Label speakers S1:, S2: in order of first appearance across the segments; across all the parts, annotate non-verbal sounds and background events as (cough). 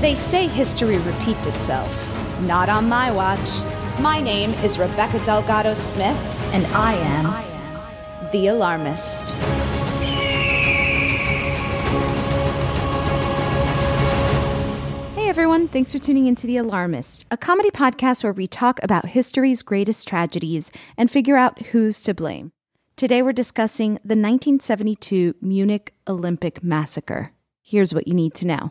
S1: They say history repeats itself. Not on my watch. My name is Rebecca Delgado Smith, and I am the alarmist.
S2: Hey everyone, thanks for tuning into The Alarmist, a comedy podcast where we talk about history's greatest tragedies and figure out who's to blame. Today we're discussing the 1972 Munich Olympic Massacre. Here's what you need to know.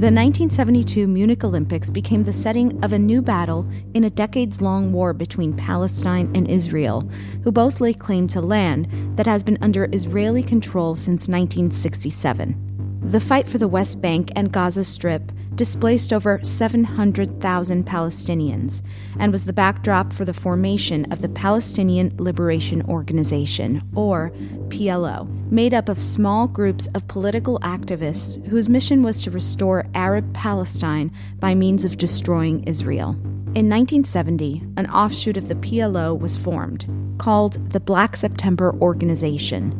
S2: The 1972 Munich Olympics became the setting of a new battle in a decades long war between Palestine and Israel, who both lay claim to land that has been under Israeli control since 1967. The fight for the West Bank and Gaza Strip displaced over 700,000 Palestinians and was the backdrop for the formation of the Palestinian Liberation Organization, or PLO, made up of small groups of political activists whose mission was to restore Arab Palestine by means of destroying Israel. In 1970, an offshoot of the PLO was formed, called the Black September Organization,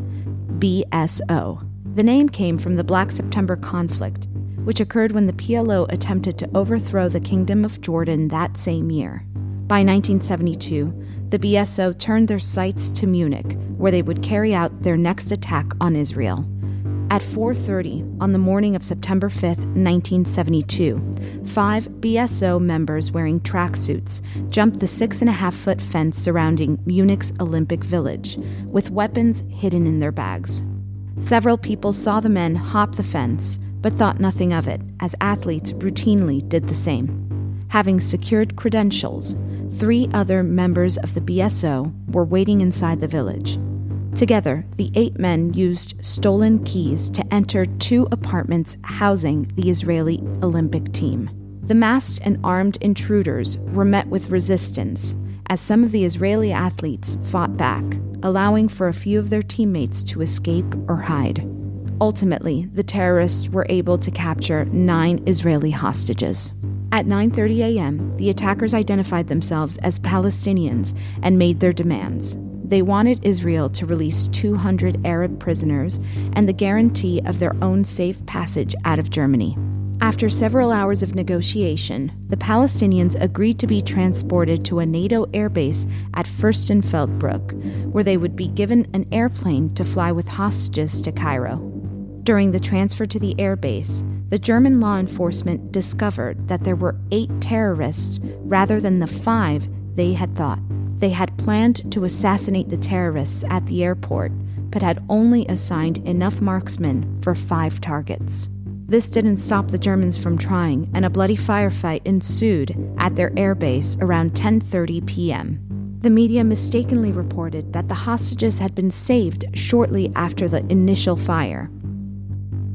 S2: BSO. The name came from the Black September conflict, which occurred when the PLO attempted to overthrow the Kingdom of Jordan that same year. By 1972, the BSO turned their sights to Munich, where they would carry out their next attack on Israel. At 4:30 on the morning of September 5, 1972, five BSO members wearing tracksuits jumped the six and a half foot fence surrounding Munich's Olympic Village, with weapons hidden in their bags. Several people saw the men hop the fence, but thought nothing of it, as athletes routinely did the same. Having secured credentials, three other members of the BSO were waiting inside the village. Together, the eight men used stolen keys to enter two apartments housing the Israeli Olympic team. The masked and armed intruders were met with resistance as some of the Israeli athletes fought back, allowing for a few of their teammates to escape or hide. Ultimately, the terrorists were able to capture nine Israeli hostages. At 9:30 a.m., the attackers identified themselves as Palestinians and made their demands. They wanted Israel to release 200 Arab prisoners and the guarantee of their own safe passage out of Germany. After several hours of negotiation, the Palestinians agreed to be transported to a NATO airbase at Furstenfeldbruck, where they would be given an airplane to fly with hostages to Cairo. During the transfer to the airbase, the German law enforcement discovered that there were eight terrorists rather than the five they had thought. They had planned to assassinate the terrorists at the airport, but had only assigned enough marksmen for five targets. This didn't stop the Germans from trying, and a bloody firefight ensued at their airbase around 10:30 p.m. The media mistakenly reported that the hostages had been saved shortly after the initial fire.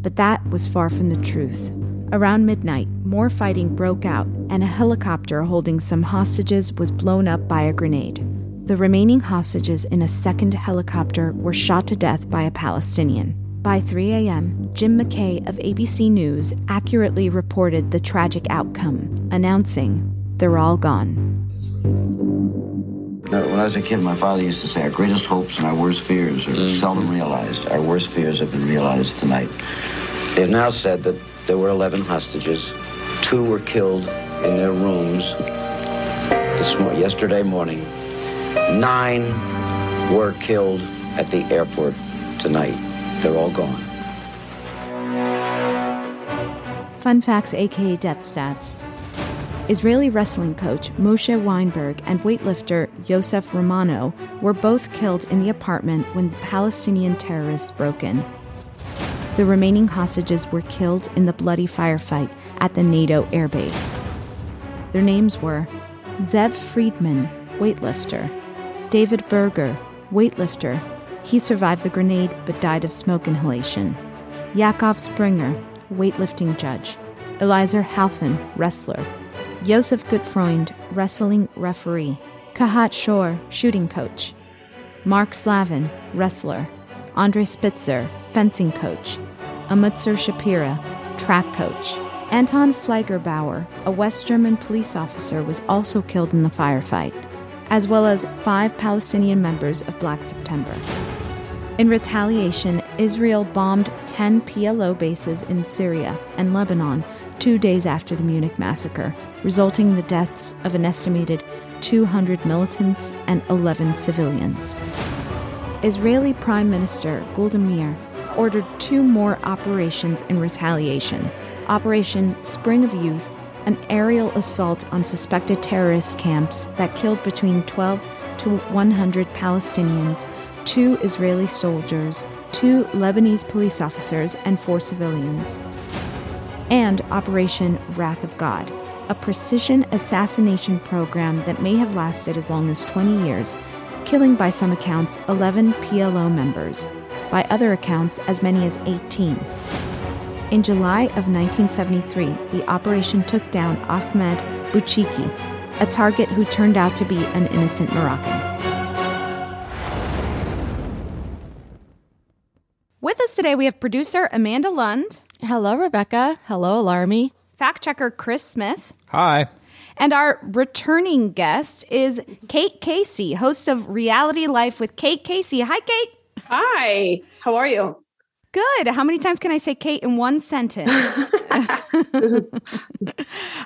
S2: But that was far from the truth. Around midnight, more fighting broke out, and a helicopter holding some hostages was blown up by a grenade. The remaining hostages in a second helicopter were shot to death by a Palestinian. By 3 a.m., Jim McKay of ABC News accurately reported the tragic outcome, announcing, They're all gone.
S3: When I was a kid, my father used to say, Our greatest hopes and our worst fears are mm-hmm. seldom realized. Our worst fears have been realized tonight. They've now said that there were 11 hostages. Two were killed in their rooms this mo- yesterday morning. Nine were killed at the airport tonight. They're all gone.
S2: Fun facts, aka death stats. Israeli wrestling coach Moshe Weinberg and weightlifter Yosef Romano were both killed in the apartment when the Palestinian terrorists broke in. The remaining hostages were killed in the bloody firefight at the NATO airbase. Their names were Zev Friedman, weightlifter, David Berger, weightlifter. He survived the grenade but died of smoke inhalation. Yakov Springer, weightlifting judge. Eliezer Halfon, wrestler. Josef Gutfreund, wrestling referee. Kahat Shor, shooting coach. Mark Slavin, wrestler. Andre Spitzer, fencing coach. Amitzur Shapira, track coach. Anton Fliegerbauer, a West German police officer, was also killed in the firefight, as well as five Palestinian members of Black September. In retaliation, Israel bombed 10 PLO bases in Syria and Lebanon two days after the Munich massacre, resulting in the deaths of an estimated 200 militants and 11 civilians. Israeli Prime Minister Golda Meir ordered two more operations in retaliation Operation Spring of Youth, an aerial assault on suspected terrorist camps that killed between 12 to 100 Palestinians, two Israeli soldiers, two Lebanese police officers, and four civilians. And Operation Wrath of God, a precision assassination program that may have lasted as long as 20 years, killing by some accounts 11 PLO members by other accounts, as many as 18. In July of 1973, the operation took down Ahmed Bouchikhi, a target who turned out to be an innocent Moroccan. With us today, we have producer Amanda Lund.
S4: Hello, Rebecca. Hello, Alarmy.
S2: Fact checker Chris Smith.
S5: Hi.
S2: And our returning guest is Kate Casey, host of Reality Life with Kate Casey. Hi, Kate.
S6: Hi, how are you?
S2: Good. How many times can I say Kate in one sentence? (laughs) (laughs)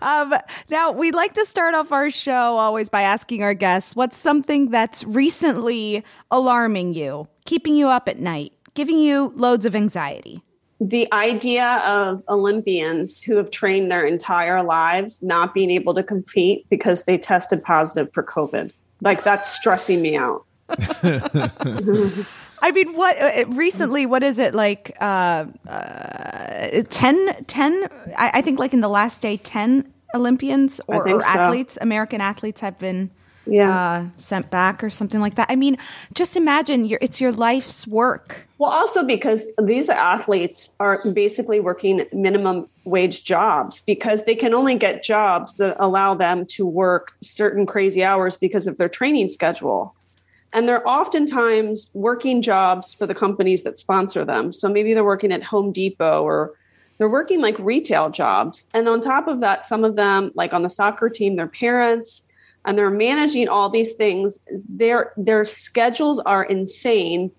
S2: um, now, we like to start off our show always by asking our guests what's something that's recently alarming you, keeping you up at night, giving you loads of anxiety?
S6: The idea of Olympians who have trained their entire lives not being able to compete because they tested positive for COVID. Like, that's stressing me out. (laughs)
S2: I mean, what uh, recently? What is it like? Uh, uh, 10, 10 I, I, think, like in the last day, ten Olympians or, or athletes, so. American athletes, have been yeah. Uh, sent back or something like that. I mean, just imagine your, it's your life's work.
S6: Well, also because these athletes are basically working minimum wage jobs because they can only get jobs that allow them to work certain crazy hours because of their training schedule. And they're oftentimes working jobs for the companies that sponsor them. So maybe they're working at Home Depot or they're working like retail jobs. And on top of that, some of them, like on the soccer team, their parents, and they're managing all these things. Their their schedules are insane.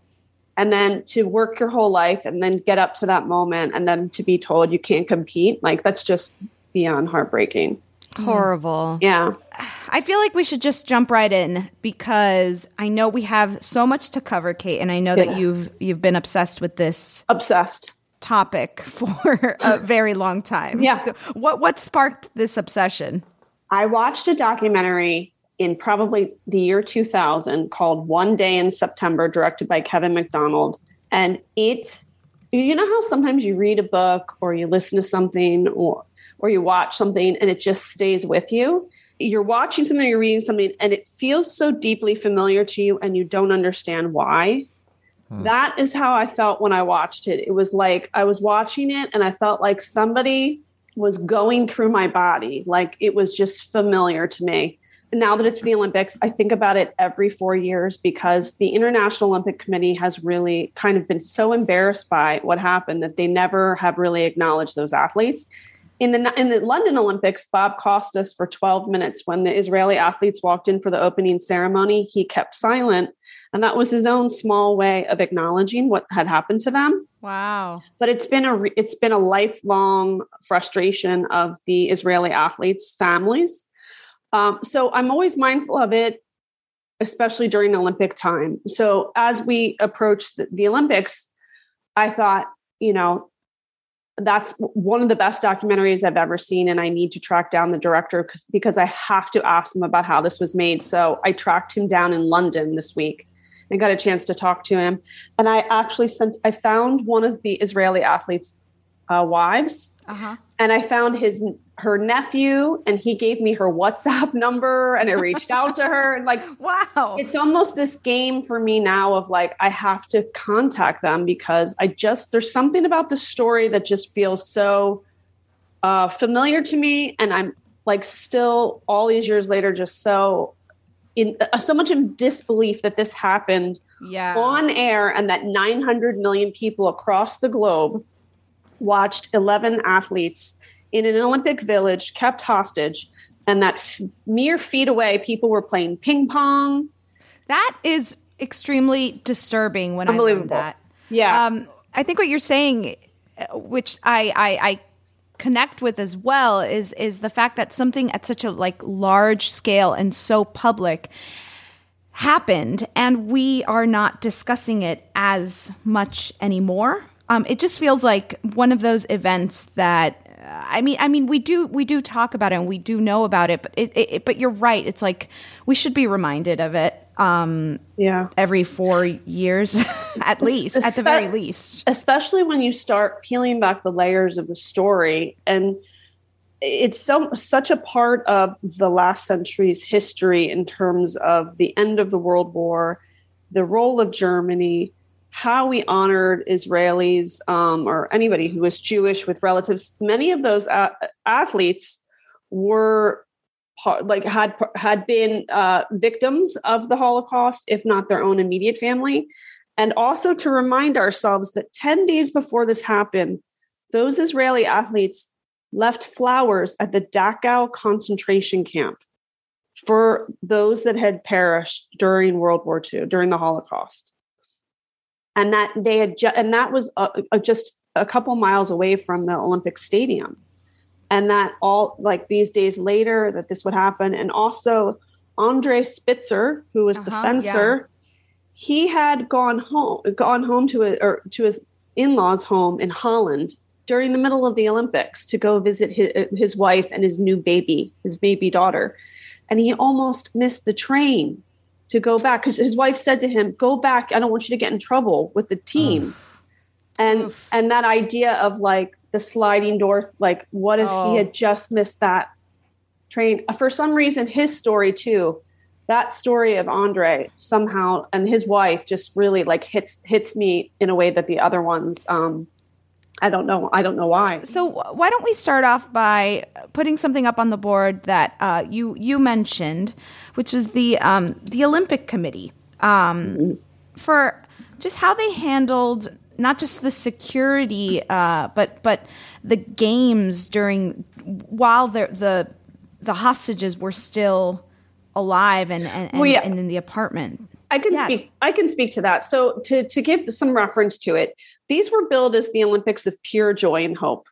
S6: And then to work your whole life and then get up to that moment and then to be told you can't compete, like that's just beyond heartbreaking.
S2: Horrible.
S6: Yeah. (sighs)
S2: I feel like we should just jump right in because I know we have so much to cover, Kate, and I know
S6: Yeah.
S2: that you've you've been obsessed with this
S6: obsessed
S2: topic (laughs) for a very long time.
S6: Yeah.
S2: What what sparked this obsession?
S6: I watched a documentary in probably the year 2000 called One Day in September, directed by Kevin Macdonald. And it, you know how sometimes you read a book or you listen to something or, or you watch something and it just stays with you? You're watching something, you're reading something, and it feels so deeply familiar to you and you don't understand why. Hmm. That is how I felt when I watched it. It was like I was watching it and I felt like somebody was going through my body. Like it was just familiar to me. And now that it's the Olympics, I think about it every four years because the International Olympic Committee has really kind of been so embarrassed by what happened that they never have really acknowledged those athletes. In the in the London Olympics, Bob Costas for 12 minutes when the Israeli athletes walked in for the opening ceremony, he kept silent, and that was his own small way of acknowledging what had happened to them
S2: Wow.
S6: but it's been a re- it's been a lifelong frustration of the Israeli athletes' families. Um, so I'm always mindful of it, especially during Olympic time. So as we approach the, the Olympics, I thought, you know, that's one of the best documentaries I've ever seen, and I need to track down the director because I have to ask them about how this was made. So I tracked him down in London this week and got a chance to talk to him. And I actually sent, I found one of the Israeli athletes' uh, wives,
S2: Uh-huh.
S6: and I found his her nephew, and he gave me her WhatsApp (laughs) number, and I reached out to her, and like,
S2: wow,
S6: it's almost this game for me now of like I have to contact them because I just there's something about the story that just feels so uh, familiar to me, and I'm like still all these years later just so in uh, so much in disbelief that this happened
S2: Yeah.
S6: on air and that 900 million people across the globe watched 11 athletes in an Olympic village kept hostage and that f- mere feet away people were playing ping pong
S2: That is extremely disturbing when I learned that.
S6: Yeah.
S2: Um, I think what you're saying, which I, I, I connect with as well, is is the fact that something at such a like large scale and so public happened, and we are not discussing it as much anymore. Um, it just feels like one of those events that. uh, I mean, I mean, we do we do talk about it and we do know about it, but it, it, but you're right. It's like we should be reminded of it. Um,
S6: yeah,
S2: every four years, (laughs) at least, at the very least.
S6: especially when you start peeling back the layers of the story and it's so such a part of the last century's history in terms of the end of the world war the role of germany how we honored israelis um, or anybody who was jewish with relatives many of those a- athletes were like had had been uh, victims of the holocaust if not their own immediate family and also to remind ourselves that 10 days before this happened, those Israeli athletes left flowers at the Dachau concentration camp for those that had perished during World War II, during the Holocaust. And that they had, ju- and that was uh uh just a couple miles away from the Olympic Stadium. And that all, like these days later, that this would happen. And also, Andre Spitzer, who was the
S2: Uh-huh,
S6: fencer, he had gone home gone home to a, or to his in-laws home in Holland during the middle of the Olympics to go visit his, his wife and his new baby, his baby daughter. And he almost missed the train to go back because his wife said to him, "Go back. I don't want you to get in trouble with the team." And and that idea of like the sliding door, like what if
S2: Oh.
S6: he had just missed that train? For some reason, his story too that story of Andre somehow and his wife just really like hits hits me in a way that the other ones um I don't know I don't know why.
S2: So why don't we start off by putting something up on the board that uh, you you mentioned, which was the um, the Olympic Committee um, for just how they handled not just the security, uh, but but the games during while the the the hostages were still alive and and, and,
S6: Well, yeah.
S2: and in the apartment.
S6: I can
S2: Yeah.
S6: speak. I can speak to that. So to to give some reference to it, these were billed as the Olympics of pure joy and hope,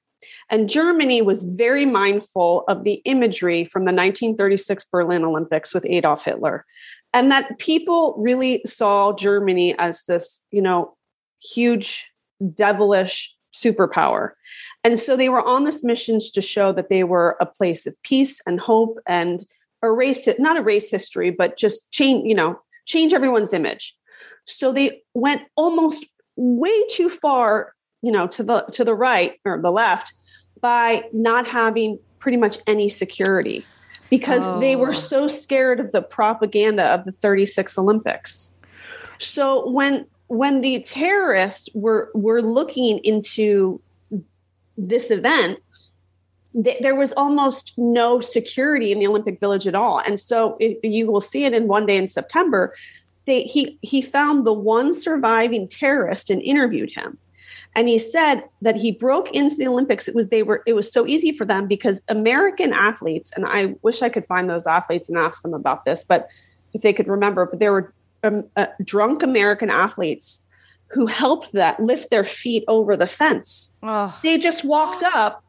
S6: and Germany was very mindful of the imagery from the 1936 Berlin Olympics with Adolf Hitler, and that people really saw Germany as this, you know, huge devilish superpower. And so they were on this mission to show that they were a place of peace and hope and erase it, not erase history, but just change, you know, change everyone's image. So they went almost way too far, you know, to the to the right or the left by not having pretty much any security because they
S2: Oh.
S6: were so scared of the propaganda of the 36 Olympics. So when when the terrorists were were looking into this event, th- there was almost no security in the Olympic Village at all, and so it, you will see it in one day in September. They, he he found the one surviving terrorist and interviewed him, and he said that he broke into the Olympics. It was they were it was so easy for them because American athletes, and I wish I could find those athletes and ask them about this, but if they could remember, but there were um, uh, drunk American athletes who helped that lift their feet over the fence. They just walked up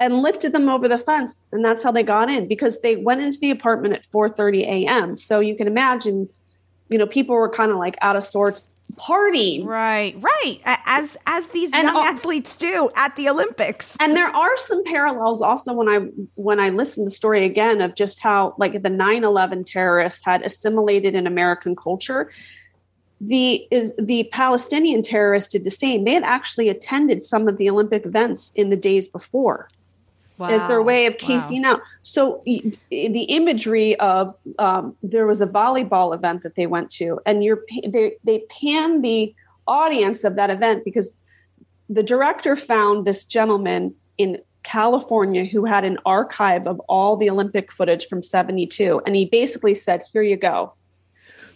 S6: and lifted them over the fence, and that's how they got in because they went into the apartment at 4:30 a.m. So you can imagine, you know, people were kind of like out of sorts, partying.
S2: Right, right. As as these
S6: And
S2: young
S6: all-
S2: athletes do at the Olympics.
S6: And there are some parallels also when I when I listen to the story again of just how like the 9/11 terrorists had assimilated in American culture. The is the Palestinian terrorists did the same. They had actually attended some of the Olympic events in the days before. As their way of
S2: Wow.
S6: casing out. So the imagery of um, there was a volleyball event that they went to, and you're they they pan the audience of that event because the director found this gentleman in California who had an archive of all the Olympic footage from 72 and he basically said here you go.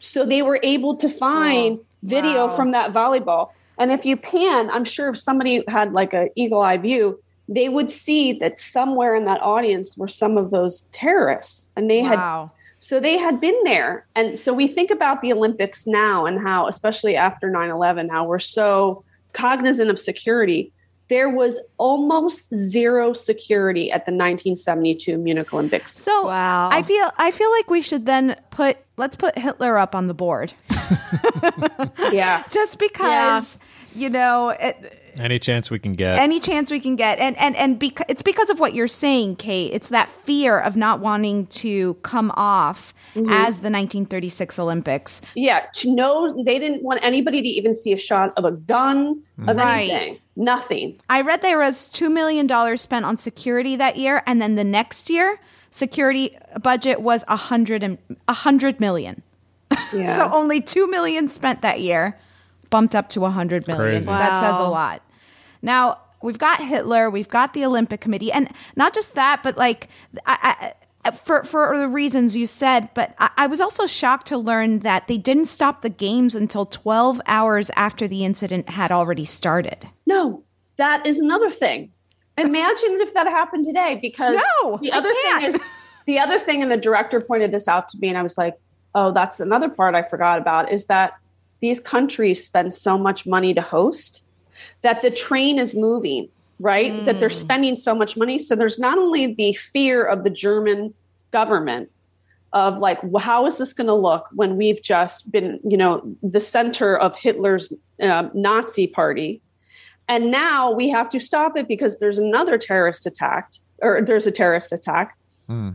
S6: So they were able to find video
S2: Wow.
S6: from that volleyball and if you pan I'm sure if somebody had like a eagle eye view they would see that somewhere in that audience were some of those terrorists and they had
S2: Wow.
S6: so they had been there. And so we think about the Olympics now and how, especially after 9 11, how we're so cognizant of security. There was almost zero security at the 1972 Munich Olympics.
S2: So
S4: Wow.
S2: I feel I feel like we should then put let's put Hitler up on the board. (laughs)
S6: yeah. (laughs)
S2: Just because you know it,
S5: Any chance we can get.
S2: any chance we can get and and and beca- it's because of what you're saying kate it's that fear of not wanting to come off
S6: Mm-hmm.
S2: as the 1936 olympics
S6: Yeah. To know they didn't want anybody to even see a shot of a gun, of
S2: Right.
S6: anything. Nothing.
S2: i read there was $2 million spent on security that year and then the next year security budget was a 100 and 100 million (laughs)
S6: Yeah.
S2: so only 2 million spent that year bumped up to 100 million
S5: Crazy.
S2: that says a lot now we've got hitler we've got the olympic committee and not just that but like I, I, for for the reasons you said but I, I was also shocked to learn that they didn't stop the games until 12 hours after the incident had already started
S6: No, that is another thing. Imagine if that happened today because
S2: No,
S6: the other thing is the other thing and the director pointed this out to me and I was like, "Oh, that's another part I forgot about is that these countries spend so much money to host that the train is moving, right? That they're spending so much money so there's not only the fear of the German government of like well, how is this going to look when we've just been you know the center of hitler's um, nazi party and now we have to stop it because there's another terrorist attack or there's a terrorist attack
S5: Hmm.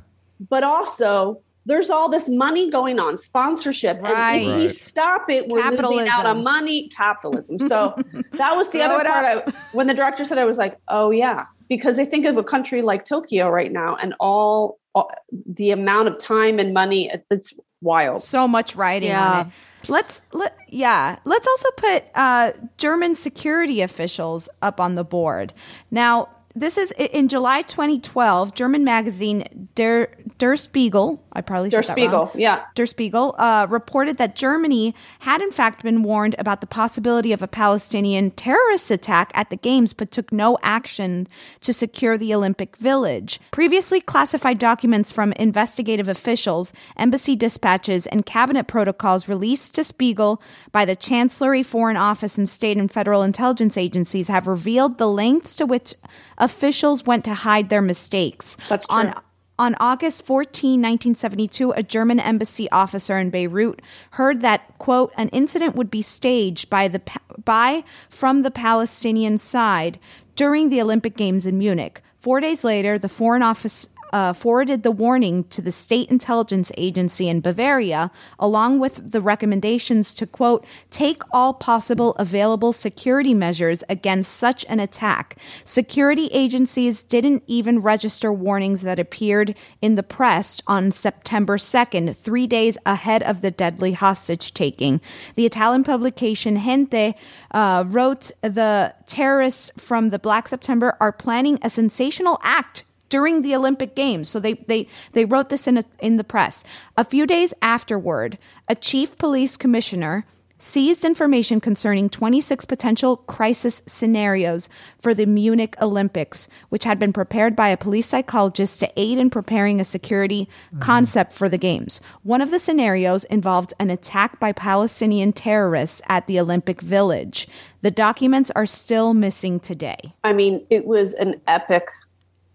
S6: but also there's all this money going on sponsorship and if we stop it we're losing out on money capitalism so (laughs) that was the other part I, when the director said i was like oh yeah because i think of a country like tokyo right now and all, all the amount of time and money it's wild
S2: so much writing
S4: Yeah.
S2: on it. Let's let yeah. Let's also put uh, German security officials up on the board. Now, this is in July 2012. German magazine Der Der Spiegel, I probably
S6: Der
S2: said that
S6: Spiegel, yeah.
S2: Der Spiegel uh, reported that Germany had in fact been warned about the possibility of a Palestinian terrorist attack at the games, but took no action to secure the Olympic Village. Previously classified documents from investigative officials, embassy dispatches, and cabinet protocols released to Spiegel by the Chancellery, Foreign Office, and state and federal intelligence agencies have revealed the lengths to which officials went to hide their mistakes.
S6: That's true.
S2: On on August 14, 1972, a German embassy officer in Beirut heard that, quote, an incident would be staged by the by from the Palestinian side during the Olympic Games in Munich. Four days later, the Foreign Office uh, forwarded the warning to the state intelligence agency in Bavaria, along with the recommendations to, quote, take all possible available security measures against such an attack. Security agencies didn't even register warnings that appeared in the press on September 2nd, three days ahead of the deadly hostage taking. The Italian publication Gente uh, wrote the terrorists from the Black September are planning a sensational act during the Olympic Games. So they they they wrote this in a, in the press. A few days afterward, a chief police commissioner seized information concerning 26 potential crisis scenarios for the Munich Olympics, which had been prepared by a police psychologist to aid in preparing a security concept for the Games. One of the scenarios involved an attack by Palestinian terrorists at the Olympic Village. The documents are still missing today.
S6: I mean, it was an epic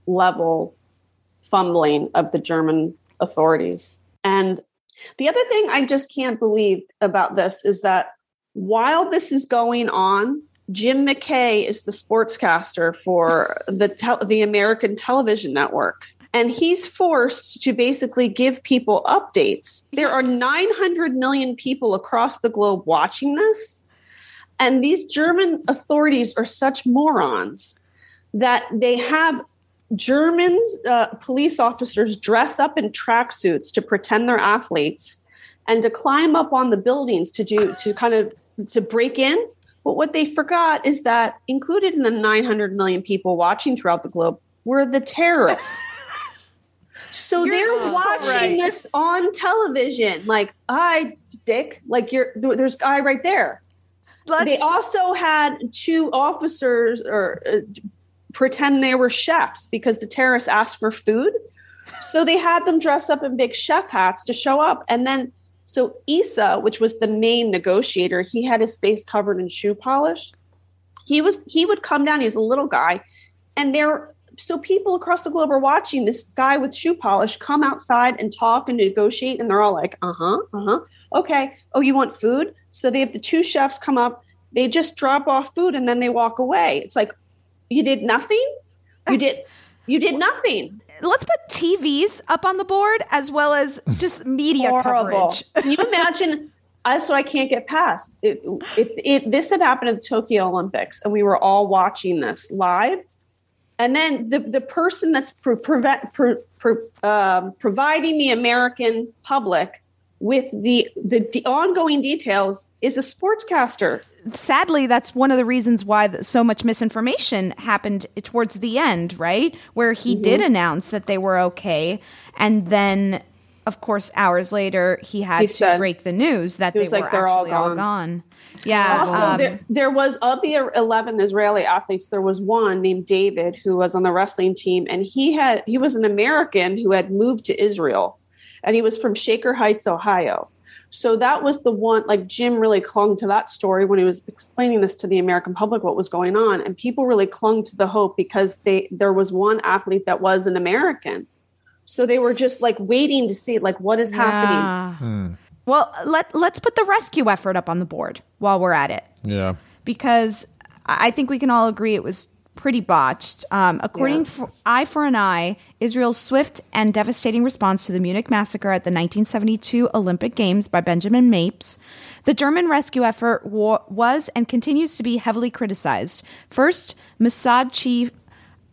S6: level fumbling of the German authorities. And the other thing I just can't believe about this is that while this is going on, Jim McKay is the sportscaster for the tel- the American television network. And he's forced to basically give people updates. There are 900 million people across the globe watching this. And these German authorities are such morons that they have Germans, uh, police officers dress up in tracksuits to pretend they're athletes and to climb up on the buildings to do to kind of to break in. But what they forgot is that included in the 900 million people watching throughout the globe were the terrorists. (laughs) So
S2: You're
S6: they're
S2: so
S6: watching
S2: right.
S6: this on television, like, "I, Dick, like you're there's guy right there." they also had two officers or uh, pretend they were chefs because the terrorists asked for food. So they had them dress up in big chef hats to show up. And then, so Issa, which was the main negotiator, he had his face covered in shoe polish. He was, he would come down, he's a little guy, and there, so people across the globe are watching this guy with shoe polish come outside and talk and negotiate, and they're all like, uh huh, uh huh. Okay. Oh, you want food? So they have the two chefs come up, they just drop off food and then they walk away. It's like, you did nothing? You (laughs) did you did nothing.
S2: Let's put TVs up on the board as well as just media
S6: Horrible.
S2: coverage.
S6: Can you (laughs) imagine? That's what I can't get past. It, it, it, this had happened at the Tokyo Olympics, and we were all watching this live. And then the, the person that's prevent, pro, pro, um, providing the American public with the, the the ongoing details is a sportscaster.
S2: Sadly, that's one of the reasons why so much misinformation happened towards the end, right? Where he
S6: Mm-hmm.
S2: did announce that they were okay, and then, of course, hours later, he had
S6: He
S2: to
S6: said-
S2: break the news that they were
S6: like, "They're all
S2: actually all
S6: gone."
S2: gone. Yeah,
S6: Also,
S2: um,
S6: there, there was of the 11 Israeli athletes, there was one named David who was on the wrestling team, and he had he was an American who had moved to Israel, and he was from Shaker Heights, Ohio. So that was the one. Like Jim really clung to that story when he was explaining this to the American public what was going on, and people really clung to the hope because they there was one athlete that was an American. So they were just like waiting to see like what is happening.
S2: yeah. Hmm. Well, let let's put the rescue effort up on the board while we're at it.
S5: Yeah.
S2: because I I think we can all agree it was pretty botched. Um, according
S6: Yeah.
S2: for Eye for an Eye, Israel's swift and devastating response to the Munich massacre at the 1972 Olympic Games by Benjamin Mapes, the German rescue effort wa- was and continues to be heavily criticized. First, Mossad chief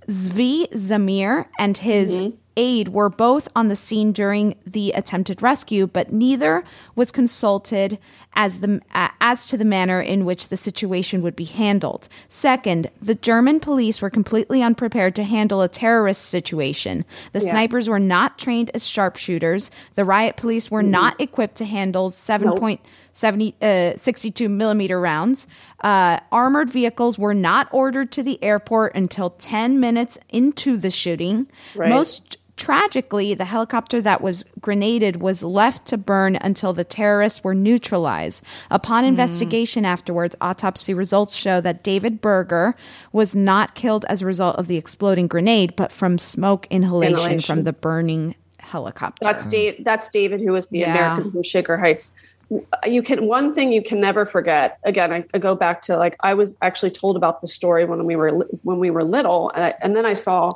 S2: Zvi Zamir and his aide were both on the scene during the attempted rescue, but neither was consulted as the uh, as to the manner in which the situation would be handled. Second, the German police were completely unprepared to handle a terrorist situation. The
S6: Yeah.
S2: snipers were not trained as sharpshooters. The riot police were not equipped to handle 7.70 uh, 62 millimeter rounds. Uh, armored vehicles were not ordered to the airport until 10 minutes into the shooting.
S6: Right.
S2: Most tragically, the helicopter that was grenaded was left to burn until the terrorists were neutralized. Upon hmm. investigation afterwards, autopsy results show that David Berger was not killed as a result of the exploding grenade, but from smoke inhalation,
S6: Inhalation.
S2: from the burning helicopter.
S6: That's Dave. That's David, who was the
S2: Yeah.
S6: American from Shaker Heights. Uh, you can one thing you can never forget. Again, I, I go back to like I was actually told about the story when we were when we were little, and, I, and then I saw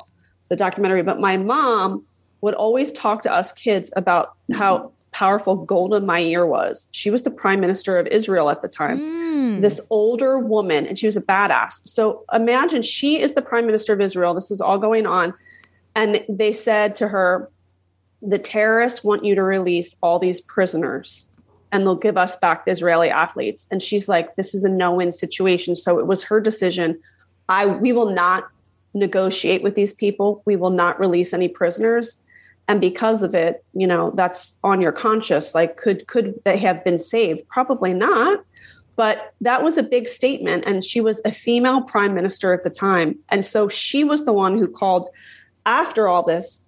S6: the documentary. But my mom would always talk to us kids about how powerful Golda Meir was. She was the prime minister of Israel at the time. Hmm. This older woman, and she was a badass. So imagine she is the prime minister of Israel. This is all going on, and they said to her, the terrorists want you to release all these prisoners and they'll give us back the Israeli athletes. And she's like, this is a no-win situation. So it was her decision. I we will not negotiate with these people. We will not release any prisoners. And because of it, you know, that's on your conscience. Like, could could they have been saved? Probably not. But that was a big statement. And she was a female prime minister at the time. And so she was the one who called after all this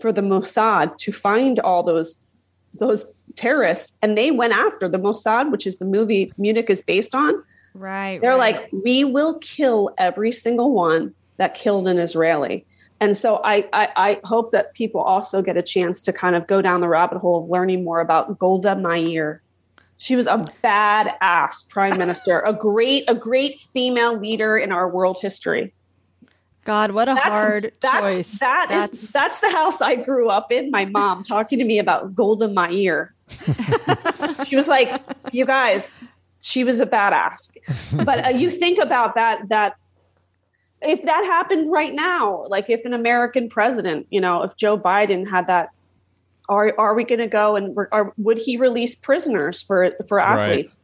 S6: for the Mossad to find all those those terrorists and they went after the Mossad which is the movie Munich is based on
S2: right.
S6: they're
S2: right.
S6: like we will kill every single one that killed an Israeli and so I, I I hope that people also get a chance to kind of go down the rabbit hole of learning more about Golda Meir she was a badass prime minister a great a great female leader in our world history
S4: God, what a hard
S6: that's,
S4: choice.
S6: That is-
S4: That's-
S6: that's the house I grew up in. My mom talking to me about Golda Meir. (laughs) she was like, "You guys, she was a badass." But uh, you think about that. That if that happened right now, like if an American president, you know, if Joe Biden had that, are are we going to go and are, would he release prisoners for for
S5: Right.
S6: athletes?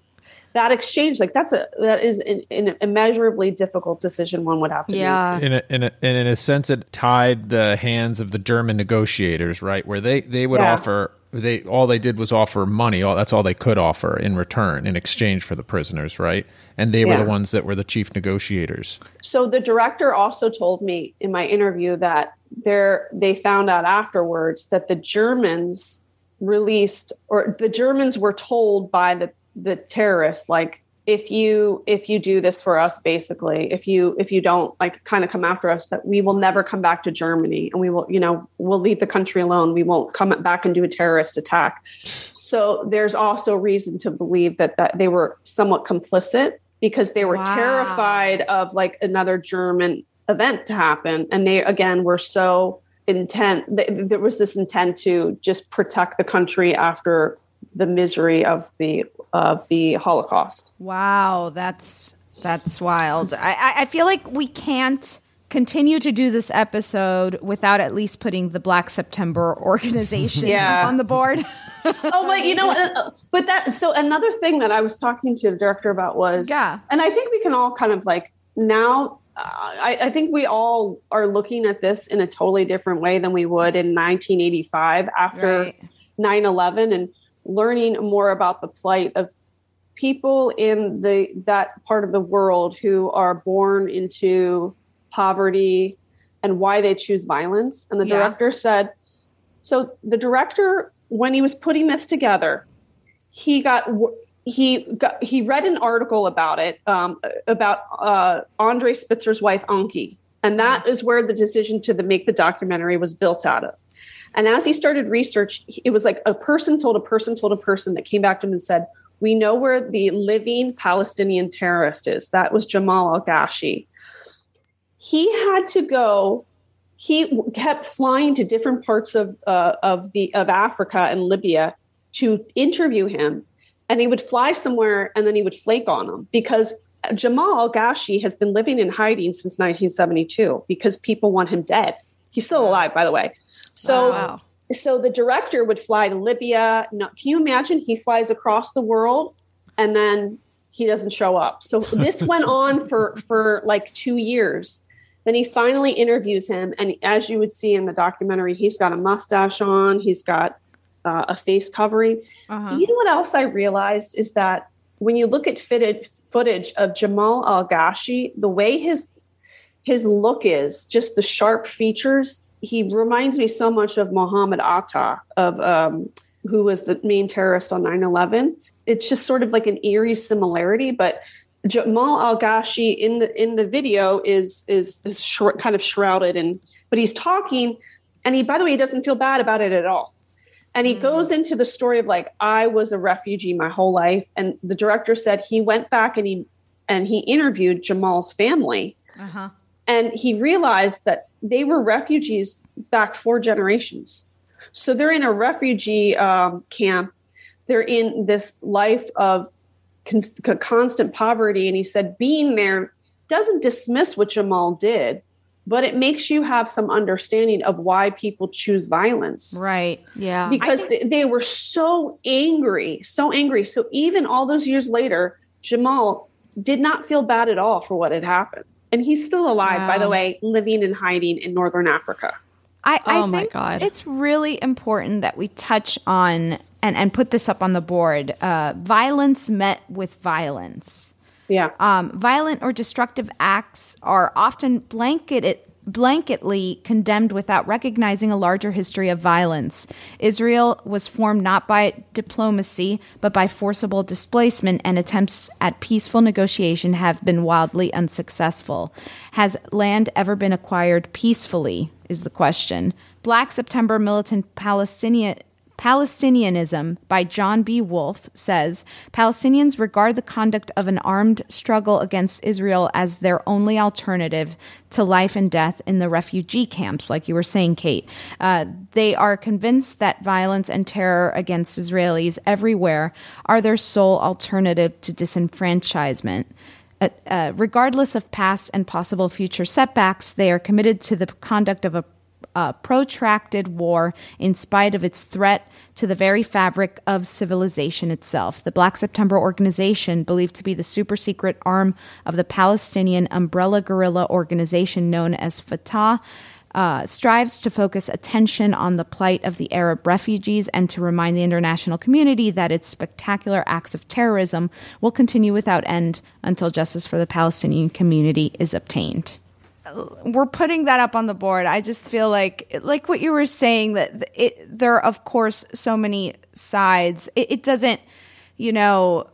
S6: That exchange, like that's a that is an, an immeasurably difficult decision one would have to make.
S4: yeah.
S5: in a, in a, and in a sense, it tied the hands of the German negotiators, right? Where they, they would
S6: Yeah.
S5: offer they all they did was offer money. All that's all they could offer in return in exchange for the prisoners, right? And they were the ones that were the chief negotiators.
S6: So the director also told me in my interview that there they found out afterwards that the Germans released or the Germans were told by the the terrorists like if you if you do this for us basically if you if you don't like kind of come after us that we will never come back to Germany and we will you know we'll leave the country alone. We won't come back and do a terrorist attack. So there's also reason to believe that that they were somewhat complicit because they were
S2: Wow.
S6: terrified of like another German event to happen. And they again were so intent th- there was this intent to just protect the country after the misery of the of the holocaust
S2: Wow, that's that's wild. I, I I feel like we can't continue to do this episode without at least putting the Black September (laughs) organization
S6: Yeah.
S2: on the board. (laughs)
S6: oh but you know uh, but that so another thing that i was talking to the director about was
S2: Yeah.
S6: and i think we can all kind of like now uh, I, I think we all are looking at this in a totally different way than we would in 1985 after
S2: Right.
S6: 9-11 and learning more about the plight of people in the that part of the world who are born into poverty and why they choose violence. And the
S2: Yeah.
S6: director said so the director when he was putting this together he got he got he read an article about it um, about uh, andre spitzer's wife ankie. And that is where the decision to the, make the documentary was built out of and as he started research, it was like a person told a person told a person that came back to him and said, We know where the living Palestinian terrorist is. That was Jamal al Ghashi. He had to go, he kept flying to different parts of, uh, of, the, of Africa and Libya to interview him. And he would fly somewhere and then he would flake on him because Jamal al Ghashi has been living in hiding since 1972 because people want him dead. He's still alive, by the way. So,
S4: Wow.
S6: so the director would fly to Libya. No, can you imagine? He flies across the world, and then he doesn't show up. So (laughs) this went on for for like two years. Then he finally interviews him, and as you would see in the documentary, he's got a mustache on. He's got uh, a face covering.
S4: Uh-huh.
S6: You know what else I realized is that when you look at fitted footage of Jamal Al Ghashi, the way his his look is, just the sharp features, he reminds me so much of Mohammed Atta, of um, who was the main terrorist on 9-11. It's just sort of like an eerie similarity, but Jamal Al Ghashi in the in the video is is is short, kind of shrouded and but he's talking and he by the way he doesn't feel bad about it at all. And he goes into the story of like I was a refugee my whole life and the director said he went back and he and he interviewed Jamal's family
S4: Uh-huh.
S6: And he realized that they were refugees back four generations. So they're in a refugee um, camp. They're in this life of constant poverty. And he said, being there doesn't dismiss what Jamal did, but it makes you have some understanding of why people choose violence.
S4: Right. Yeah.
S6: Because they, they were so angry, so angry. So even all those years later, Jamal did not feel bad at all for what had happened. And he's still alive, by the way, living and hiding in Northern Africa.
S2: I, I
S4: Oh my
S2: think
S4: God.
S2: it's really important that we touch on and, and put this up on the board. Uh, violence met with violence.
S6: Yeah.
S2: Um, violent or destructive acts are often blanketed blanketly condemned without recognizing a larger history of violence. Israel was formed not by diplomacy, but by forcible displacement, and attempts at peaceful negotiation have been wildly unsuccessful. Has land ever been acquired peacefully? Is the question. Black September militant Palestinian Palestinianism by John B. Wolfe says Palestinians regard the conduct of an armed struggle against Israel as their only alternative to life and death in the refugee camps, like you were saying, Kate. Uh, they are convinced that violence and terror against Israelis everywhere are their sole alternative to disenfranchisement. Uh, uh, regardless of past and possible future setbacks, they are committed to the conduct of a uh, protracted war in spite of its threat to the very fabric of civilization itself. The Black September organization, believed to be the super secret arm of the Palestinian umbrella guerrilla organization known as Fatah, uh, strives to focus attention on the plight of the Arab refugees and to remind the international community that its spectacular acts of terrorism will continue without end until justice for the Palestinian community is obtained we're putting that up on the board. I just feel like, like what you were saying, that it, there are, of course, so many sides. It, it doesn't, you know,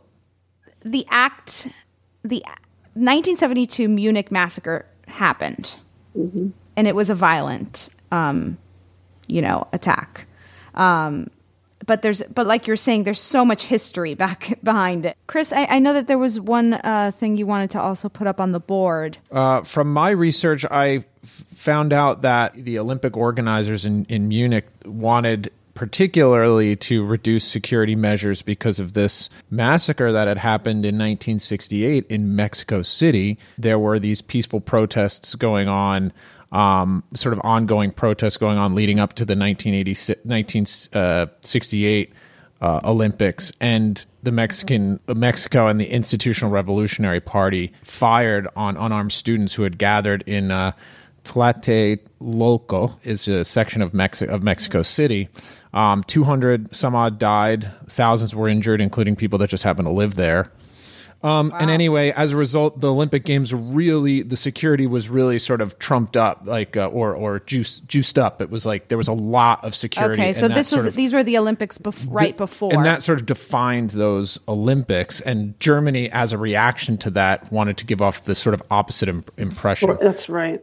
S2: the act, the 1972 Munich massacre happened, and it was a violent, um, you know, attack. Um, but there's, but like you're saying, there's so much history back (laughs) behind it. Chris, I, I know that there was one uh, thing you wanted to also put up on the board.
S5: Uh, from my research, I found out that the Olympic organizers in, in Munich wanted particularly to reduce security measures because of this massacre that had happened in 1968 in Mexico City. There were these peaceful protests going on. Um, sort of ongoing protests going on leading up to the 1986 1968 uh, Olympics, and the Mexican Mexico and the Institutional Revolutionary Party fired on unarmed students who had gathered in uh, Tlatelolco, is a section of Mexico of Mexico City. Um, Two hundred some odd died, thousands were injured, including people that just happened to live there. Um, And anyway, as a result, the Olympic Games really the security was really sort of trumped up, like uh, or or juiced juiced up. It was like there was a lot of security.
S2: Okay, so this was
S5: of-
S2: these were the Olympics bef- right before.
S5: and that sort of defined those Olympics. And Germany, as a reaction to that, wanted to give off this sort of opposite im- impression.
S6: That's right.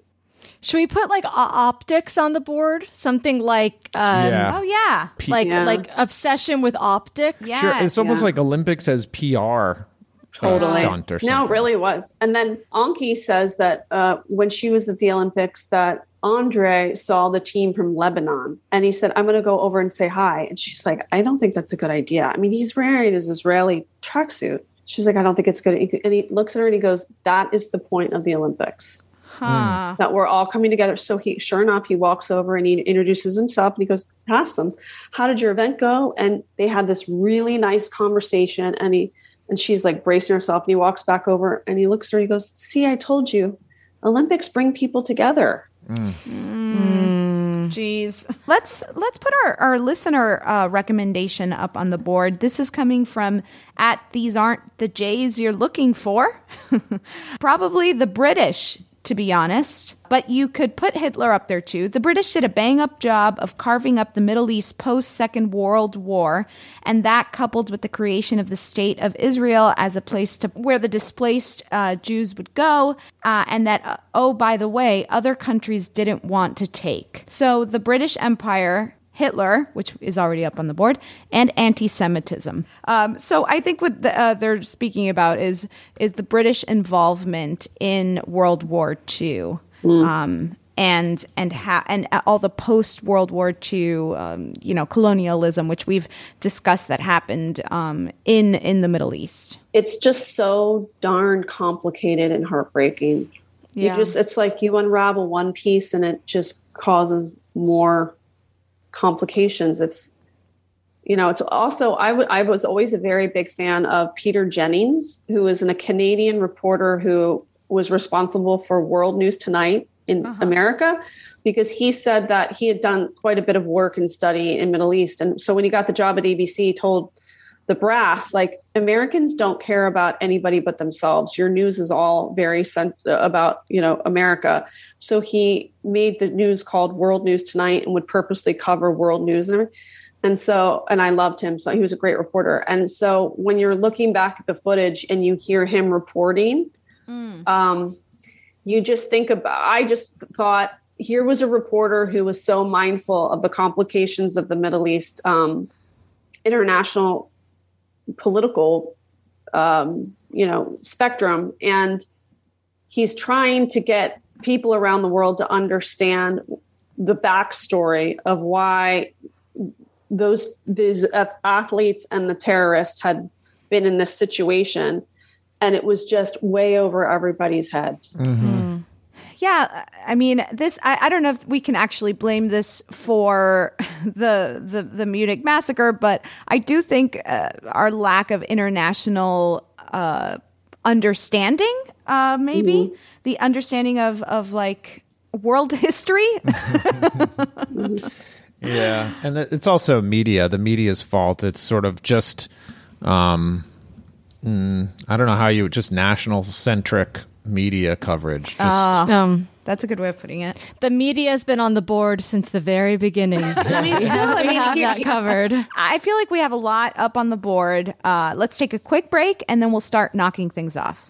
S4: Should we put like o- optics on the board? Something like um,
S5: Yeah.
S2: oh yeah,
S5: P-
S4: like
S6: Yeah.
S4: like obsession with optics.
S2: Yeah.
S5: Sure, it's almost
S6: Yeah.
S5: like Olympics as PR
S6: Totally.
S5: stunt or something.
S6: No, it really was. And then Ankie says that uh, when she was at the Olympics, that Andre saw the team from Lebanon, and he said, "I'm going to go over and say hi." And she's like, "I don't think that's a good idea. I mean, he's wearing his Israeli tracksuit." She's like, "I don't think it's good." And he looks at her and he goes, "That is the point of the Olympics."
S2: Huh.
S6: that we're all coming together. So he, sure enough, he walks over and he introduces himself and he goes, ask them, how did your event go? And they had this really nice conversation. And he, and she's like bracing herself and he walks back over and he looks at her and he goes, see, I told you, Olympics bring people together. Mm. Mm. Mm.
S2: Jeez. Let's let's put our, our listener uh, recommendation up on the board. This is coming from at these aren't the J's you're looking for. (laughs) Probably the British, to be honest. But you could put Hitler up there too. The British did a bang up job of carving up the Middle East post Second World War, and that coupled with the creation of the state of Israel as a place to where the displaced uh, Jews would go, uh, and that uh, oh by the way, other countries didn't want to take. So the British Empire Hitler, which is already up on the board, and anti-Semitism. Um, so I think what the, uh, they're speaking about is is the British involvement in World War II. Um, and and ha- and all the post World War II, um, you know, colonialism, which we've discussed that happened um, in in the Middle East.
S6: It's just so darn complicated and heartbreaking.
S2: Yeah.
S6: You just, it's like you unravel one piece and it just causes more complications. It's, you know, it's also, I, w- I was always a very big fan of Peter Jennings, who is an, a Canadian reporter who was responsible for World News Tonight in uh-huh. America, because he said that he had done quite a bit of work and study in Middle East. And so when he got the job at ABC, he told the brass, like Americans don't care about anybody but themselves. Your news is all very sent about, you know, America. So he made the news called World News Tonight and would purposely cover world news and everything. And so, and I loved him. So he was a great reporter. And so when you're looking back at the footage and you hear him reporting, um, you just think about, I just thought here was a reporter who was so mindful of the complications of the Middle East um, international political um, you know spectrum. And he's trying to get people around the world to understand the backstory of why those these athletes and the terrorists had been in this situation. And it was just way over everybody's heads
S2: Yeah, I mean, this. I, I don't know if we can actually blame this for (laughs) the the, the Munich massacre, but I do think uh, our lack of international uh, understanding, uh, maybe the understanding of of like world (laughs) history. (laughs)
S5: Yeah, and it's also media. The media's fault. It's sort of just, um, mm, I don't know how you just national centric media coverage. Just
S4: Um,
S2: That's a good way of putting it.
S4: the media's been on the board since the very beginning. (laughs)
S2: I mean, still, I
S4: we
S2: mean,
S4: have
S2: you-
S4: that covered.
S2: I feel like we have a lot up on the board. Uh, let's take a quick break and then we'll start knocking things off.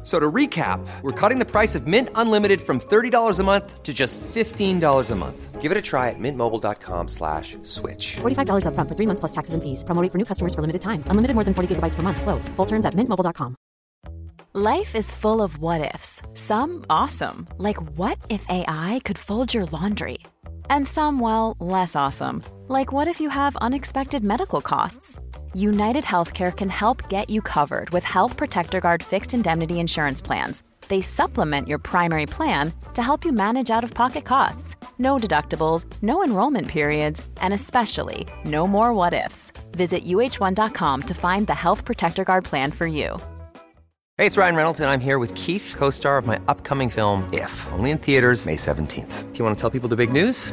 S7: F- So to recap, we're cutting the price of Mint Unlimited from $30 a month to just $15 a month. Give it a try at mintmobile.com slash switch.
S8: $45 upfront for three months plus taxes and fees. Promo rate for new customers for limited time. Unlimited more than 40 gigabytes per month. Slows. Full terms at mintmobile.com.
S9: Life is full of what ifs. Some awesome, like what if AI could fold your laundry? And some, well, less awesome, like what if you have unexpected medical costs? United Healthcare can help get you covered with Health Protector Guard fixed indemnity insurance plans. They supplement your primary plan to help you manage out of pocket costs. No deductibles, no enrollment periods, and especially no more what ifs. Visit uh1.com to find the Health Protector Guard plan for you.
S7: Hey, it's Ryan Reynolds, and I'm here with Keith, co star of my upcoming film, If, only in theaters, May 17th. Do you want to tell people the big news?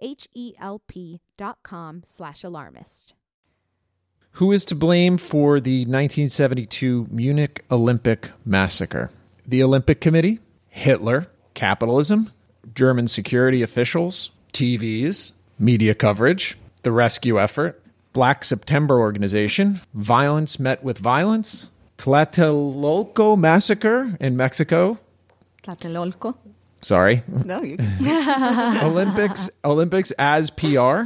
S2: H-E-L-P dot com slash alarmist.
S5: Who is to blame for the 1972 Munich Olympic massacre? The Olympic Committee, Hitler, capitalism, German security officials, TVs, media coverage, the rescue effort, Black September organization, violence met with violence, Tlatelolco massacre in Mexico.
S2: Tlatelolco.
S5: Sorry.
S2: No, you. (laughs)
S5: Olympics Olympics as PR,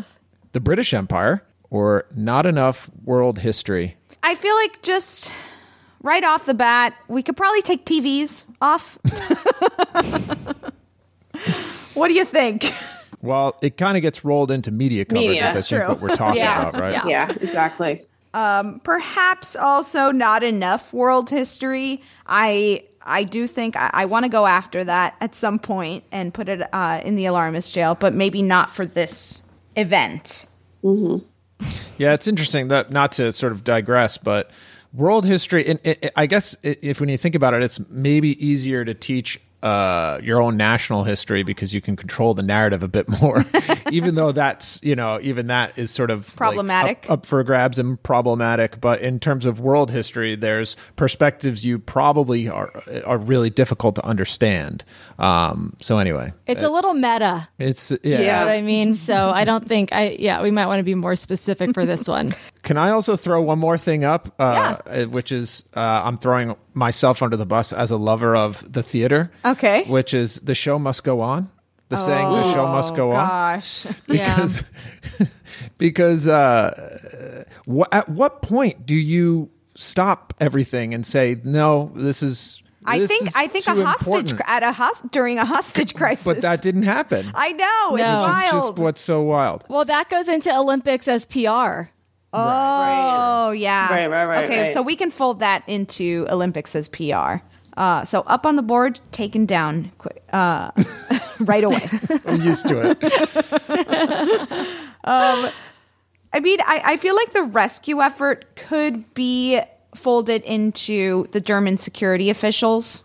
S5: the British Empire, or not enough world history.
S2: I feel like just right off the bat, we could probably take TVs off. (laughs) what do you think?
S5: Well, it kind of gets rolled into media coverage.
S6: Media,
S5: is, I think
S2: true.
S5: what we're talking
S6: Yeah.
S5: about, right?
S6: Yeah, exactly.
S2: Um, perhaps also not enough world history. I I do think I, I want to go after that at some point and put it uh, in the alarmist jail, but maybe not for this event.
S5: Yeah, it's interesting that not to sort of digress, but world history. And it, it- I guess i if when you think about it, it's maybe easier to teach uh, your own national history because you can control the narrative a bit more. (laughs) even though that's you know even that is sort of like,
S2: Problematic.
S5: up, up for grabs and problematic. But in terms of world history, there's perspectives you probably are are really difficult to understand. Um, so anyway,
S4: It's a little meta.
S5: it's yeah.
S4: You know what I mean? So I don't think I yeah, we might want to be more specific for this one. (laughs)
S5: Can I also throw one more thing up, uh, uh, which is uh, I'm throwing myself under the bus as a lover of the theater.
S2: Okay.
S5: Which is the show must go on. The saying the show must go on.
S2: Gosh. (laughs)
S5: Because (laughs) because uh, wh- at what point do you stop everything and say no? This is.
S2: I
S5: this
S2: think I think a hostage
S5: important."
S2: at a host during a hostage (laughs) crisis.
S5: But that didn't happen.
S2: I know it's
S4: No.
S5: Which is
S2: wild.
S5: just what's so wild.
S4: Well, that goes into Olympics as PR.
S2: Oh, yeah.
S6: Right, right, right,
S2: Okay,
S6: right.
S2: so we can fold that into Olympics as PR. Uh, so up on the board, taken down quick, uh, (laughs) right away. (laughs)
S5: I'm used to it. (laughs)
S2: I mean, I, I feel like the rescue effort could be folded into the German security officials.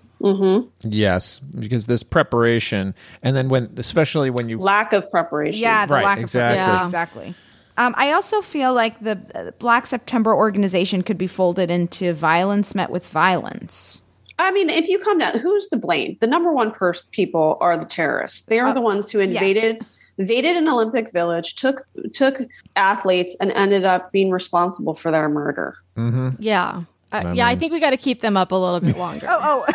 S5: yes, because this preparation, and then when, especially when you
S6: Lack of preparation.
S2: Yeah, the
S5: Right,
S2: lack
S5: exactly.
S2: of
S4: Yeah.
S2: exactly. Um, I also feel like the uh, Black September organization could be folded into violence met with violence.
S6: I mean, if you come down, who's to blame? The number one person people are the terrorists. They are the ones who invaded invaded an Olympic village, took took athletes, and ended up being responsible for their murder.
S4: Yeah. Uh, yeah, I think we got to keep them up a little bit longer. (laughs)
S2: Oh,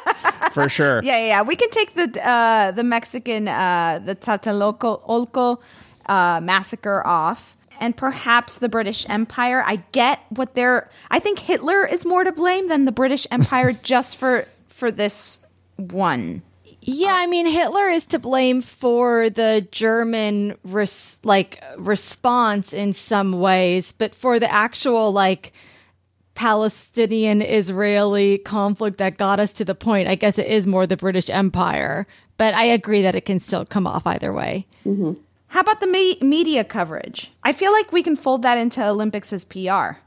S2: (laughs)
S5: for sure.
S2: Yeah, yeah, yeah. We can take the uh, the Mexican uh, the Tlatelolco uh, massacre off, and perhaps the British Empire. I get what they're. I think Hitler is more to blame than the British Empire (laughs) just for for this one.
S4: Yeah, I mean Hitler is to blame for the German res- like response in some ways, but for the actual like Palestinian Israeli conflict that got us to the point, I guess it is more the British Empire. But I agree that it can still come off either way.
S2: How about the me- media coverage? I feel like we can fold that into Olympics as PR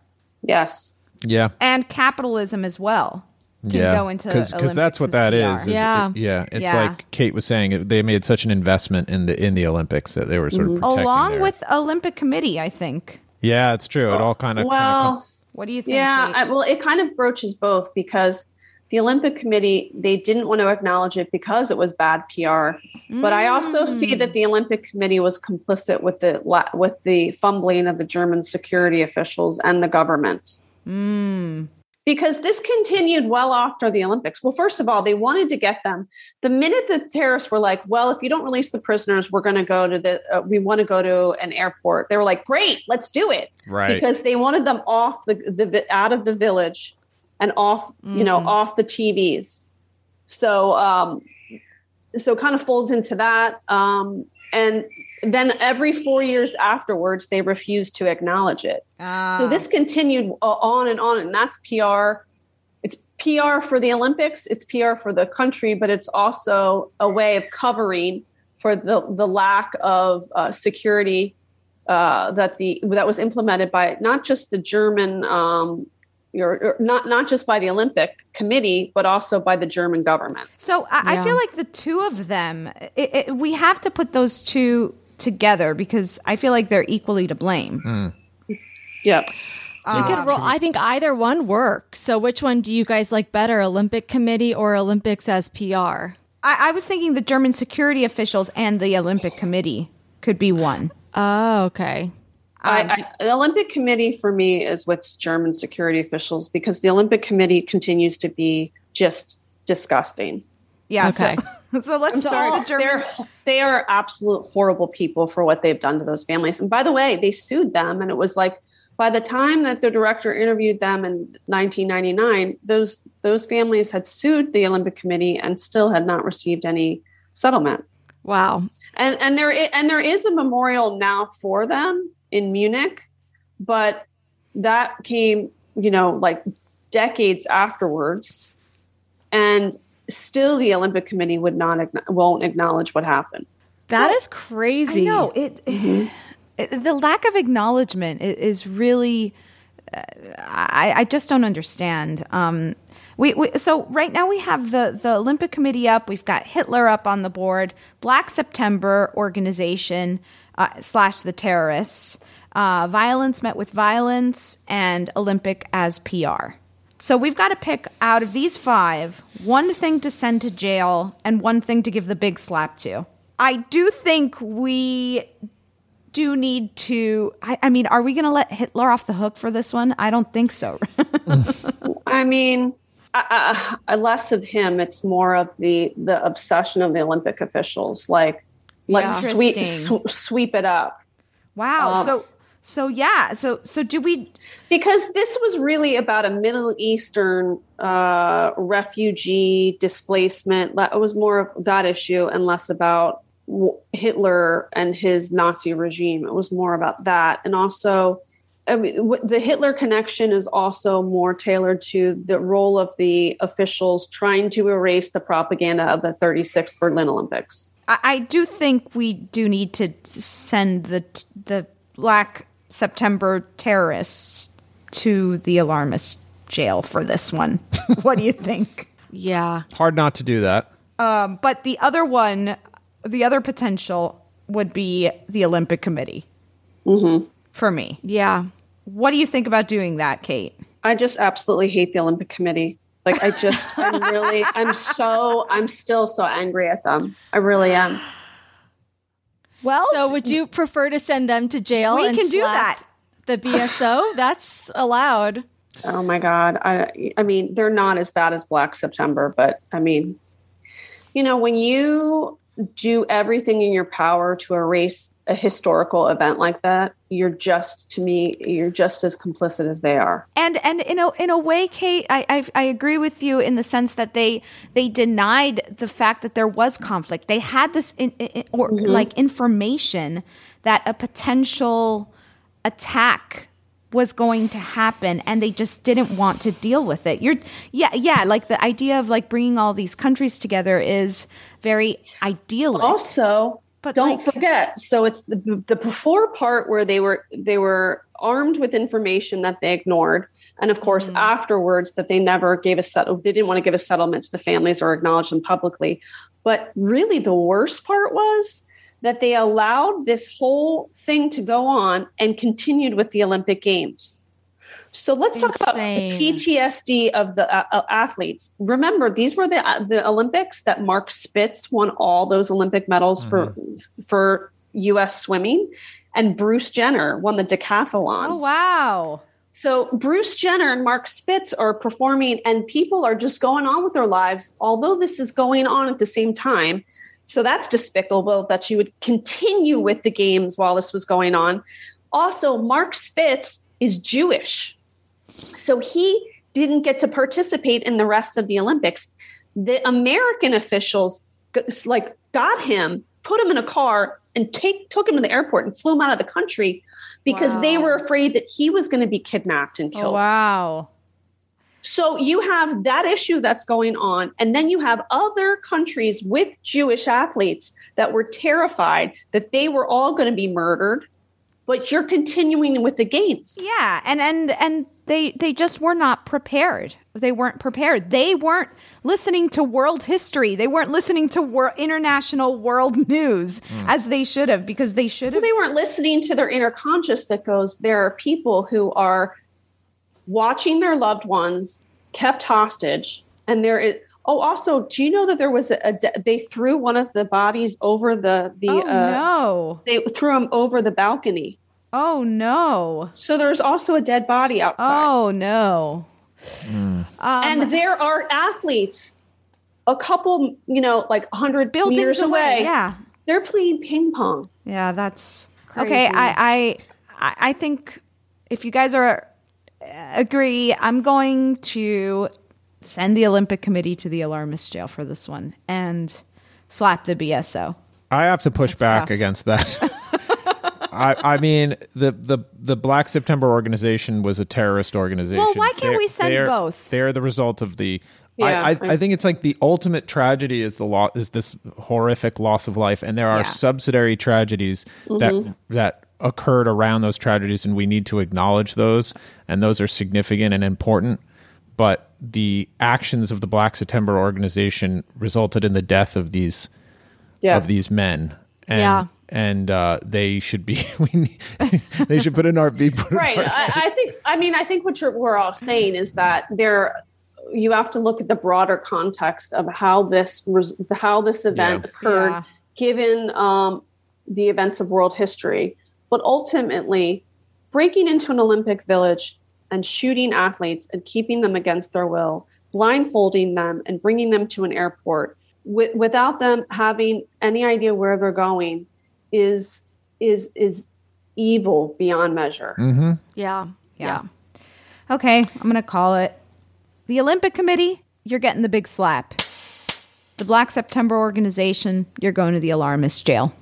S6: Yes.
S5: Yeah.
S2: and capitalism as well. Can
S5: yeah,
S2: go into
S5: because that's what
S2: as
S5: that
S2: PR.
S5: is. is
S4: Yeah.
S5: it- yeah. It's
S2: Yeah.
S5: like Kate was saying. They made such an investment in the in the Olympics that they were sort of mm-hmm. protecting
S2: Along
S5: their-
S2: with Olympic Committee, I think.
S5: Yeah, it's true. It all kind of
S6: Well,
S2: What do you think?
S6: yeah. I, well, it kind of broaches both because the Olympic Committee, they didn't want to acknowledge it because it was bad PR. Mm. But I also see that the Olympic Committee was complicit with the with the fumbling of the German security officials and the government.
S4: Mm.
S6: Because this continued well after the Olympics. Well, first of all, they wanted to get them. The minute the terrorists were like, "Well, if you don't release the prisoners, we're going to go to the. Uh, we want to go to an airport." They were like, "Great, let's do it!"
S5: Right.
S6: Because they wanted them off the the out of the village and off mm. you know mm. off the tvs so um so kind of folds into that um and then every four years afterwards they refused to acknowledge it
S4: ah.
S6: so this continued on and on and that's pr it's pr for the olympics it's pr for the country but it's also a way of covering for the the lack of uh, security uh, that the that was implemented by not just the German um, or not not just by the Olympic Committee, but also by the German government.
S2: So I, yeah. I feel like the two of them, it, it, we have to put those two together because I feel like they're equally to blame.
S5: Mm.
S6: Yeah.
S4: You could roll. I think either one works. So, which one do you guys like better, Olympic Committee or Olympics as PR?
S2: I, I was thinking the German security officials and the Olympic Committee could be one.
S4: Oh, okay.
S6: I, um, I, the Olympic Committee for me is with German security officials because the Olympic Committee continues to be just disgusting.
S2: Yeah. Okay. So, (laughs) so let's
S6: I'm sorry, the German. They're, they are absolute horrible people for what they've done to those families. And by the way, they sued them, and it was like by the time that the director interviewed them in 1999, those those families had sued the Olympic Committee and still had not received any settlement.
S4: Wow.
S6: And and there and there is a memorial now for them in Munich, but that came, you know, like decades afterwards. And still the Olympic Committee would not won't acknowledge what happened.
S4: That so, is crazy.
S2: I know it, mm-hmm. it, The lack of acknowledgement is really. Uh, I, I just don't understand. Um, we, we, so right now we have the the Olympic Committee up. We've got Hitler up on the board. Black September organization uh, slash the terrorists. Uh, violence met with violence and Olympic as PR. So we've got to pick out of these five one thing to send to jail and one thing to give the big slap to. I do think we do need to. I, I mean, are we going to let Hitler off the hook for this one? I don't think so. (laughs)
S6: I mean, uh, less of him. It's more of the the obsession of the Olympic officials. Like, let's sweep sw- sweep it up.
S2: Wow. Um, so so yeah, so so do we?
S6: Because this was really about a Middle Eastern uh, refugee displacement. It was more of that issue and less about Hitler and his Nazi regime. It was more about that, and also. I mean, the Hitler connection is also more tailored to the role of the officials trying to erase the propaganda of the 36th Berlin Olympics.
S2: I, I do think we do need to send the the black September terrorists to the alarmist jail for this one. (laughs) what do you think?
S4: Yeah.
S5: Hard not to do that.
S2: Um, but the other one, the other potential would be the Olympic Committee
S6: mm-hmm.
S2: for me.
S4: Yeah.
S2: What do you think about doing that, Kate?
S6: I just absolutely hate the Olympic Committee. Like, I just, I'm really, I'm so, I'm still so angry at them. I really am.
S2: Well,
S4: so would you prefer to send them to jail?
S2: We can do that.
S4: The BSO (laughs) that's allowed.
S6: Oh my god! I I mean, they're not as bad as Black September, but I mean, you know, when you do everything in your power to erase a historical event like that, you're just to me, you're just as complicit as they are.
S2: And and in a in a way, Kate, I I, I agree with you in the sense that they they denied the fact that there was conflict. They had this in, in, or mm-hmm. like information that a potential attack was going to happen and they just didn't want to deal with it. You're yeah, yeah, like the idea of like bringing all these countries together is very ideal.
S6: Also, but don't like, forget, so it's the the before part where they were they were armed with information that they ignored and of course mm-hmm. afterwards that they never gave a settle they didn't want to give a settlement to the families or acknowledge them publicly. But really the worst part was that they allowed this whole thing to go on and continued with the Olympic Games. So let's talk about the PTSD of the uh, uh, athletes. Remember, these were the uh, the Olympics that Mark Spitz won all those Olympic medals for for U.S. swimming, and Bruce Jenner won the decathlon.
S2: Oh wow!
S6: So Bruce Jenner and Mark Spitz are performing, and people are just going on with their lives, although this is going on at the same time. So that's despicable that she would continue with the games while this was going on. Also, Mark Spitz is Jewish. So he didn't get to participate in the rest of the Olympics. The American officials like got him, put him in a car and take took him to the airport and flew him out of the country because wow. they were afraid that he was going to be kidnapped and killed. Oh,
S2: wow.
S6: So you have that issue that's going on. And then you have other countries with Jewish athletes that were terrified that they were all going to be murdered, but you're continuing with the games.
S2: Yeah. And and and they they just were not prepared. They weren't prepared. They weren't listening to world history. They weren't listening to wor- international world news mm. as they should have because they should have.
S6: Well, they weren't listening to their inner conscious that goes. There are people who are watching their loved ones kept hostage, and there is. Oh, also, do you know that there was a, a they threw one of the bodies over the the
S2: oh, uh, no
S6: they threw him over the balcony
S2: Oh no!
S6: So there's also a dead body outside.
S2: Oh no!
S6: Mm. Um, and there are athletes, a couple, you know, like hundred meters away. away.
S2: Yeah,
S6: they're playing ping pong.
S2: Yeah, that's Crazy. okay. I, I I think if you guys are agree, I'm going to send the Olympic Committee to the alarmist jail for this one and slap the BSO.
S5: I have to push That's back tough. against that. (laughs) I, I mean, the, the the Black September organization was a terrorist organization.
S2: Well, why can't they're, we send
S5: they're,
S2: both?
S5: They're the result of the. Yeah, I, I, I, think it's like the ultimate tragedy is the law is this horrific loss of life, and there are yeah. subsidiary tragedies mm-hmm. that that occurred around those tragedies, and we need to acknowledge those, and those are significant and important. But the actions of the Black September organization resulted in the death of these yes. of these men. And yeah and uh, they should be (laughs) we (laughs) they should put an RV.
S6: right. I, I, think. I mean, I think what we're all saying is that there you have to look at the broader context of how this how this event yeah. occurred, yeah. given um, the events of world history. But ultimately, breaking into an Olympic village and shooting athletes and keeping them against their will, blindfolding them and bringing them to an airport without them having any idea where they're going is is is evil beyond measure.
S5: Mm-hmm.
S2: Yeah, yeah. Yeah. Okay, I'm going to call it the Olympic Committee. You're getting the big slap. The Black September organization. You're going to the alarmist jail.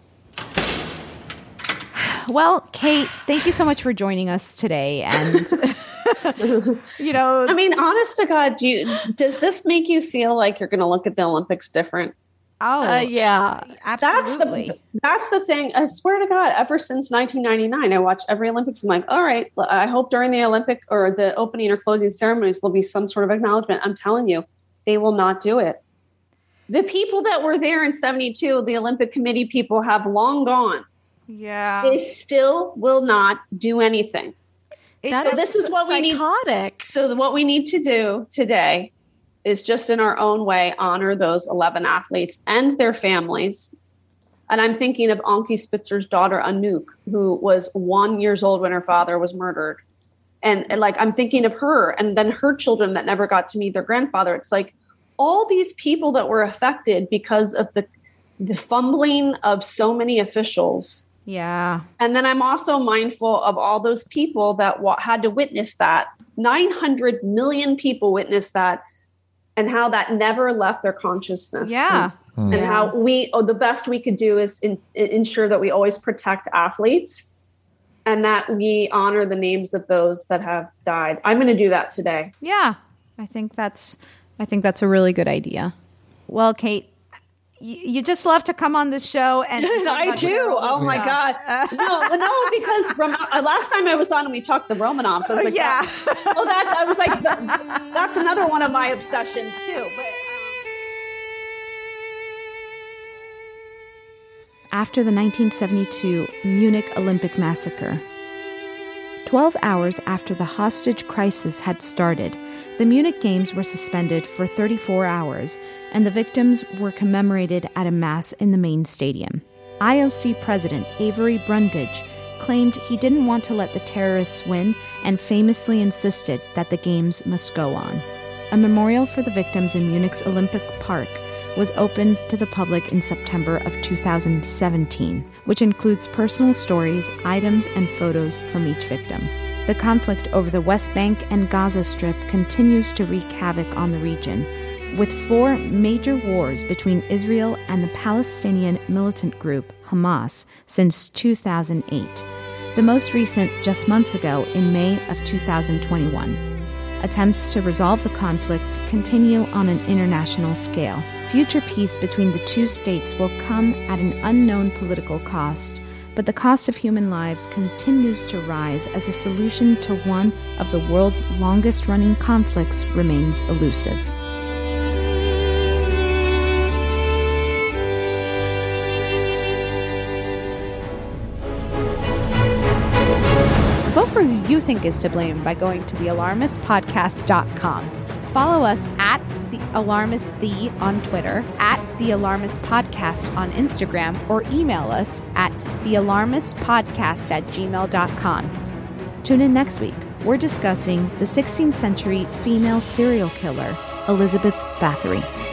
S2: Well, Kate, thank you so much for joining us today. And (laughs) you know,
S6: I mean, honest to God, do you, does this make you feel like you're going to look at the Olympics different?
S2: Oh, uh, yeah, absolutely.
S6: That's the that's the thing. I swear to God, ever since 1999, I watch every Olympics. I'm like, all right, I hope during the Olympic or the opening or closing ceremonies there'll be some sort of acknowledgement. I'm telling you, they will not do it. The people that were there in 72, the Olympic Committee people have long gone.
S2: Yeah.
S6: They still will not do anything.
S2: so this is what psychotic. we
S6: need. So what we need to do today is just in our own way honor those 11 athletes and their families. And I'm thinking of Ankie Spitzer's daughter, Anouk, who was one years old when her father was murdered. And, and like, I'm thinking of her and then her children that never got to meet their grandfather. It's like all these people that were affected because of the, the fumbling of so many officials.
S2: Yeah.
S6: And then I'm also mindful of all those people that w- had to witness that. 900 million people witnessed that and how that never left their consciousness.
S2: Yeah.
S6: And, hmm. and how we, oh, the best we could do is in, ensure that we always protect athletes and that we honor the names of those that have died. I'm going to do that today.
S2: Yeah. I think that's, I think that's a really good idea. Well, Kate, you just love to come on this show and (laughs)
S6: I do. Oh my god! no, no, because from, uh, last time I was on and we talked the Romanovs, I was like,
S2: yeah.
S6: oh, that I was like, that, that's another one of my obsessions too. But, um,
S10: After the 1972 Munich Olympic massacre,
S2: 12 hours after the hostage crisis had started, the Munich Games were suspended for 34 hours, and the victims were commemorated at a mass in the main stadium. IOC President Avery Brundage claimed he didn't want to let the terrorists win and famously insisted that the Games must go on. A memorial for the victims in Munich's Olympic Park was opened to the public in September of 2017, which includes personal stories, items, and photos from each victim. The conflict over the West Bank and Gaza Strip continues to wreak havoc on the region, with four major wars between Israel and the Palestinian militant group Hamas since 2008. The most recent just months ago in May of 2021. Attempts to resolve the conflict continue on an international scale. Future peace between the two states will come at an unknown political cost, but the cost of human lives continues to rise as a solution to one of the world's longest running conflicts remains elusive.
S11: Think is to blame by going to thealarmistpodcast.com. Follow us at the Alarmist The on Twitter, at the Alarmist Podcast on Instagram, or email us at thealarmistpodcast at gmail.com.
S2: Tune in next week. We're discussing the 16th century female serial killer, Elizabeth Bathory.